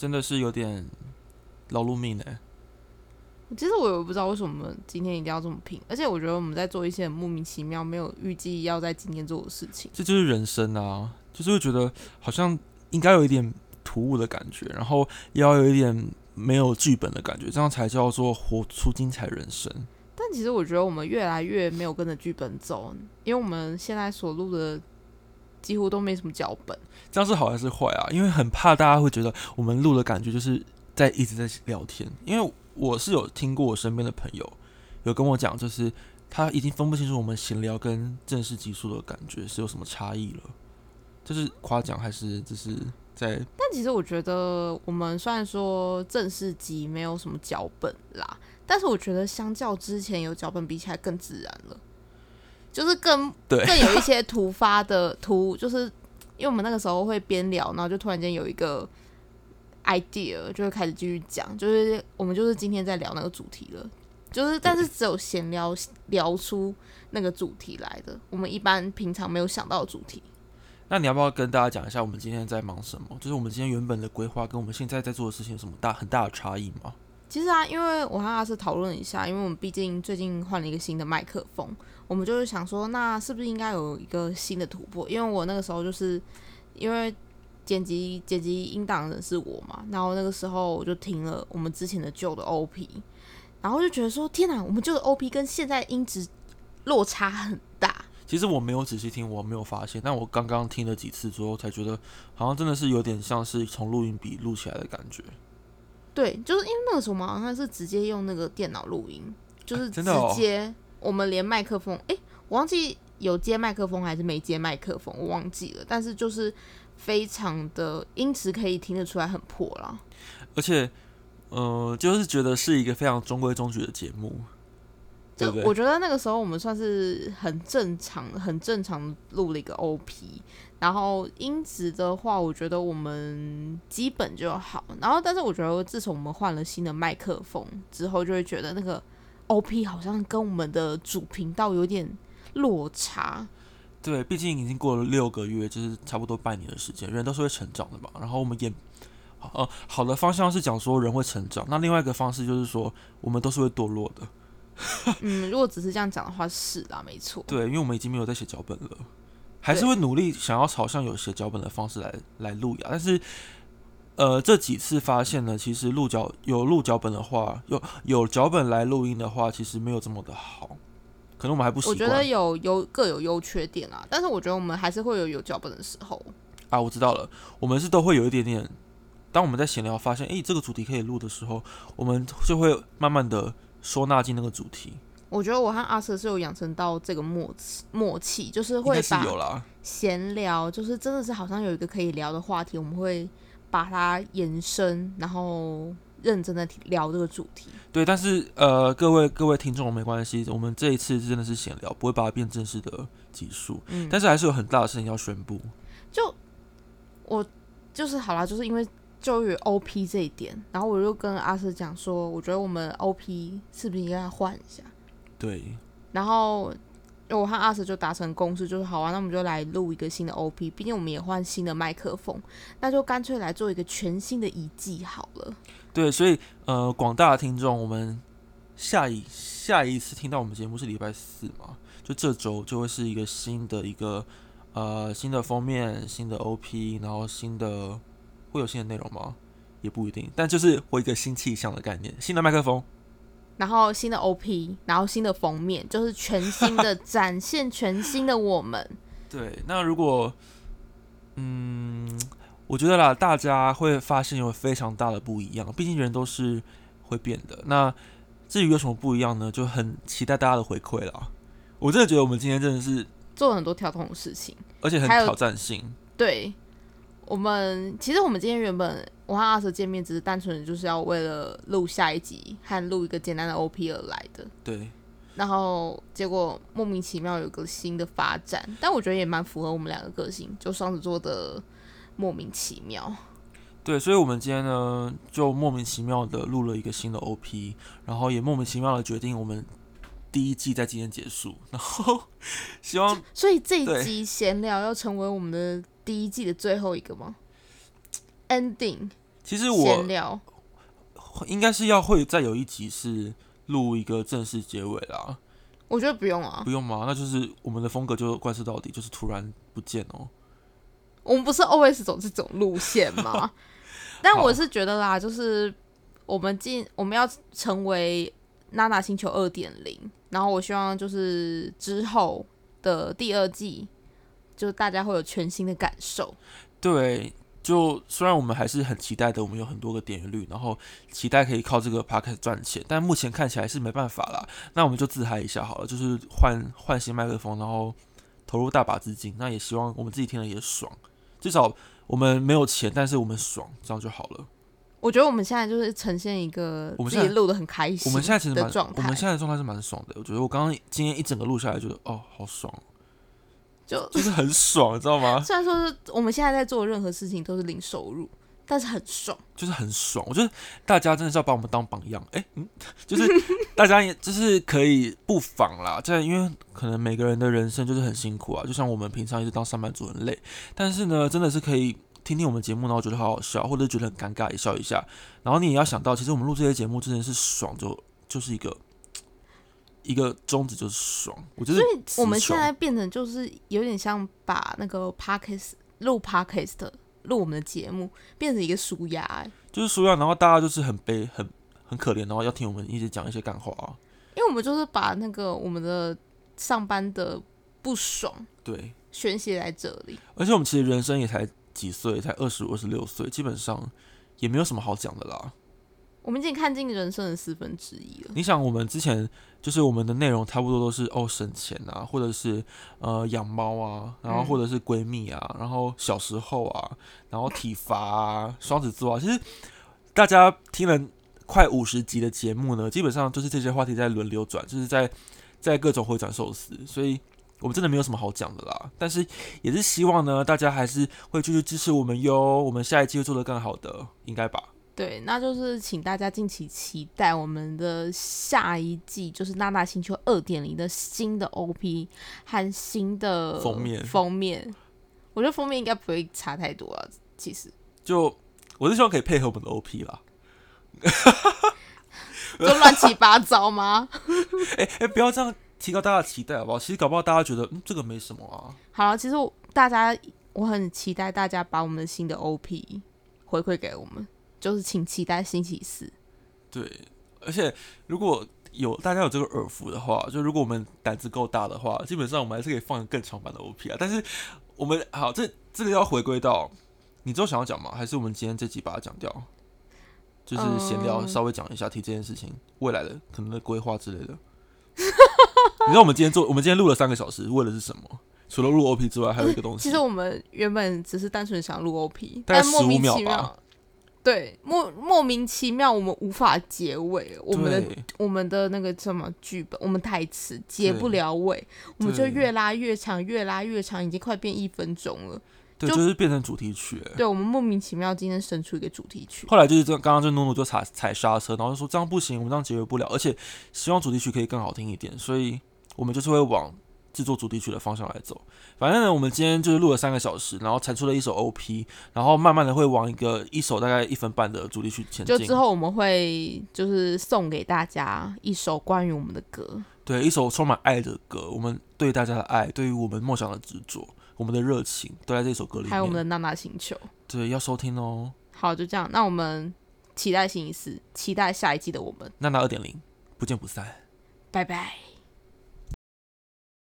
真的是有点劳碌命哎。其实我也不知道为什么今天一定要这么拼，而且我觉得我们在做一些很莫名其妙、没有预计要在今天做的事情。这就是人生啊，就是会觉得好像应该有一点突兀的感觉，然后也要有一点没有剧本的感觉，这样才叫做活出精彩人生。但其实我觉得我们越来越没有跟着剧本走，因为我们现在所录的几乎都没什么脚本。这样是好还是坏啊？因为很怕大家会觉得我们录的感觉就是在一直在聊天，因为。我是有听过我身边的朋友有跟我讲，就是他已经分不清楚我们闲聊跟正式集数的感觉是有什么差异了。这是夸奖还是这是在？但其实我觉得我们虽然说正式集没有什么脚本啦，但是我觉得相较之前有脚本比起来更自然了，就是更对更有一些突发的 突，就是因为我们那个时候会边聊，然后就突然间有一个。idea 就会开始继续讲，就是我们就是今天在聊那个主题了，就是但是只有闲聊聊出那个主题来的，我们一般平常没有想到的主题。那你要不要跟大家讲一下我们今天在忙什么？就是我们今天原本的规划跟我们现在在做的事情有什么大很大的差异吗？其实啊，因为我和阿斯讨论一下，因为我们毕竟最近换了一个新的麦克风，我们就是想说，那是不是应该有一个新的突破？因为我那个时候就是因为。剪辑剪辑音档的是我嘛，然后那个时候我就听了我们之前的旧的 OP，然后就觉得说天哪，我们旧的 OP 跟现在音质落差很大。其实我没有仔细听，我没有发现，但我刚刚听了几次之后，才觉得好像真的是有点像是从录音笔录起来的感觉。对，就是因为那个时候嘛，好像是直接用那个电脑录音，就是直接我们连麦克风，哎，我忘记有接麦克风还是没接麦克风，我忘记了，但是就是。非常的音质可以听得出来很破啦，而且，呃，就是觉得是一个非常中规中矩的节目，就我觉得那个时候我们算是很正常、很正常录了一个 OP，然后音质的话，我觉得我们基本就好。然后，但是我觉得自从我们换了新的麦克风之后，就会觉得那个 OP 好像跟我们的主频道有点落差。对，毕竟已经过了六个月，就是差不多半年的时间，人都是会成长的嘛。然后我们也，呃，好的方向是讲说人会成长，那另外一个方式就是说我们都是会堕落的。嗯，如果只是这样讲的话，是啦，没错。对，因为我们已经没有在写脚本了，还是会努力想要朝向有写脚本的方式来来录呀。但是，呃，这几次发现呢，其实录脚有录脚本的话，有有脚本来录音的话，其实没有这么的好。可能我们还不习惯。我觉得有优各有优缺点啊，但是我觉得我们还是会有有脚本的时候。啊，我知道了，我们是都会有一点点。当我们在闲聊发现，哎，这个主题可以录的时候，我们就会慢慢的收纳进那个主题。我觉得我和阿瑟是有养成到这个默契默契，就是会把闲聊，就是真的是好像有一个可以聊的话题，我们会把它延伸，然后。认真的聊这个主题，对，但是呃，各位各位听众没关系，我们这一次真的是闲聊，不会把它变正式的集数，嗯，但是还是有很大的事情要宣布。就我就是好啦，就是因为就于 OP 这一点，然后我就跟阿瑟讲说，我觉得我们 OP 是不是应该换一下？对，然后。我和阿 Sir 就达成共识，就是好啊，那我们就来录一个新的 OP。毕竟我们也换新的麦克风，那就干脆来做一个全新的一季好了。对，所以呃，广大的听众，我们下一下一次听到我们节目是礼拜四嘛？就这周就会是一个新的一个呃新的封面、新的 OP，然后新的会有新的内容吗？也不一定，但就是我一个新气象的概念，新的麦克风。然后新的 OP，然后新的封面，就是全新的 展现，全新的我们。对，那如果，嗯，我觉得啦，大家会发现有非常大的不一样。毕竟人都是会变的。那至于有什么不一样呢？就很期待大家的回馈啦。我真的觉得我们今天真的是做了很多跳动的事情，而且很挑战性。对。我们其实我们今天原本我和阿 Sir 见面，只是单纯的就是要为了录下一集和录一个简单的 OP 而来的。对。然后结果莫名其妙有个新的发展，但我觉得也蛮符合我们两个个性，就双子座的莫名其妙。对，所以我们今天呢，就莫名其妙的录了一个新的 OP，然后也莫名其妙的决定我们第一季在今天结束，然后 希望，所以这一集闲聊要成为我们的。第一季的最后一个吗？Ending 其实闲我聊。应该是要会再有一集是录一个正式结尾啦，我觉得不用啊不，用吗？那就是我们的风格就贯彻到底，就是突然不见哦。我们不是 always 走这种路线吗？但我是觉得啦，就是我们进我们要成为娜娜星球二点零，然后我希望就是之后的第二季，就大家会有全新的感受。对，就虽然我们还是很期待的，我们有很多个点阅率，然后期待可以靠这个 p o c a s t 赚钱，但目前看起来是没办法啦。那我们就自嗨一下好了，就是换换新麦克风，然后投入大把资金。那也希望我们自己听了也爽，至少我们没有钱，但是我们爽，这样就好了。我觉得我们现在就是呈现一个我们自己录的很开心我们现在其实蛮，的我们，现在的状态是蛮爽的。我觉得我刚刚今天一整个录下来，觉得哦，好爽，就 就是很爽，你知道吗？虽然说是我们现在在做任何事情都是零收入，但是很爽。就是很爽。我觉得大家真的是要把我们当榜样，哎、嗯，就是大家也就是可以不妨啦，在因为可能每个人的人生就是很辛苦啊，就像我们平常一直当上班族很累，但是呢，真的是可以听听我们节目，然后觉得好好笑，或者觉得很尴尬也笑一下。然后你也要想到，其实我们录这些节目真的是爽，就就是一个一个宗旨就是爽。我觉得所以我们现在变成就是有点像把那个 podcast 录 podcast 录我们的节目变成一个舒压、欸，就是舒压，然后大家就是很悲很很可怜，然后要听我们一直讲一些干话啊。因为我们就是把那个我们的上班的不爽对，宣泄在这里。而且我们其实人生也才几岁，才二十五、二十六岁，基本上也没有什么好讲的啦。我们已经看尽人生的四分之一了。你想，我们之前就是我们的内容差不多都是哦省钱啊，或者是呃养猫啊，然后嗯或者是闺蜜啊，然后小时候啊，然后体罚啊，双子座啊，其实大家听了快五十集的节目呢，基本上就是这些话题在轮流转，就是在在各种回转寿司，所以。我们真的没有什么好讲的啦，但是也是希望呢，大家还是会继续支持我们哟。我们下一季会做得更好的，应该吧？对，那就是请大家敬请期待我们的下一季，就是《娜娜星球二点零》的新的 OP 和新的封面封面，我觉得封面应该不会差太多啊。其实就我是希望可以配合我们的 OP 啦。就乱七八糟吗？哎、哎、不要这样提高大家的期待好不好？其实搞不好大家觉得，嗯，这个没什么啊。好了，其实我大家我很期待大家把我们的新的 OP 回馈给我们，就是请期待星期四。对，而且如果有大家有这个耳福的话，就如果我们胆子够大的话，基本上我们还是可以放更长版的 OP 啊。但是我们好，这这个要回归到你之后想要讲吗？还是我们今天这集把它讲掉？就是闲聊，嗯稍微讲一下提这件事情未来的可能的规划之类的。你知道我们今天做，我们今天录了三个小时，为的是什么？除了录 OP 之外，还有一个东西。其实我们原本只是单纯想录 OP，大概但莫名15秒吧对莫莫名其妙我们无法结尾，我们的我们的那个什么剧本，我们台词结不了尾，我们就越拉越长，越拉越长，已经快变一分钟了。对，就就是变成主题曲、欸。对我们莫名其妙今天生出一个主题曲，后来就是这，刚刚就诺诺就踩踩刹车，然后就说这样不行，我们这样结尾不了，而且希望主题曲可以更好听一点，所以我们就是会往制作主题曲的方向来走。反正呢，我们今天就是录了三个小时，然后产出了一首 OP，然后慢慢的会往一个一首大概一分半的主题曲前进。就之后我们会就是送给大家一首关于我们的歌。对，一首充满爱的歌，我们对大家的爱，对于我们梦想的执着，我们的热情，都在这首歌里面。还有我们的娜娜星球。对，要收听哦。好，就这样。那我们期待星期四，期待下一季的我们。娜娜二点零，不见不散。拜拜。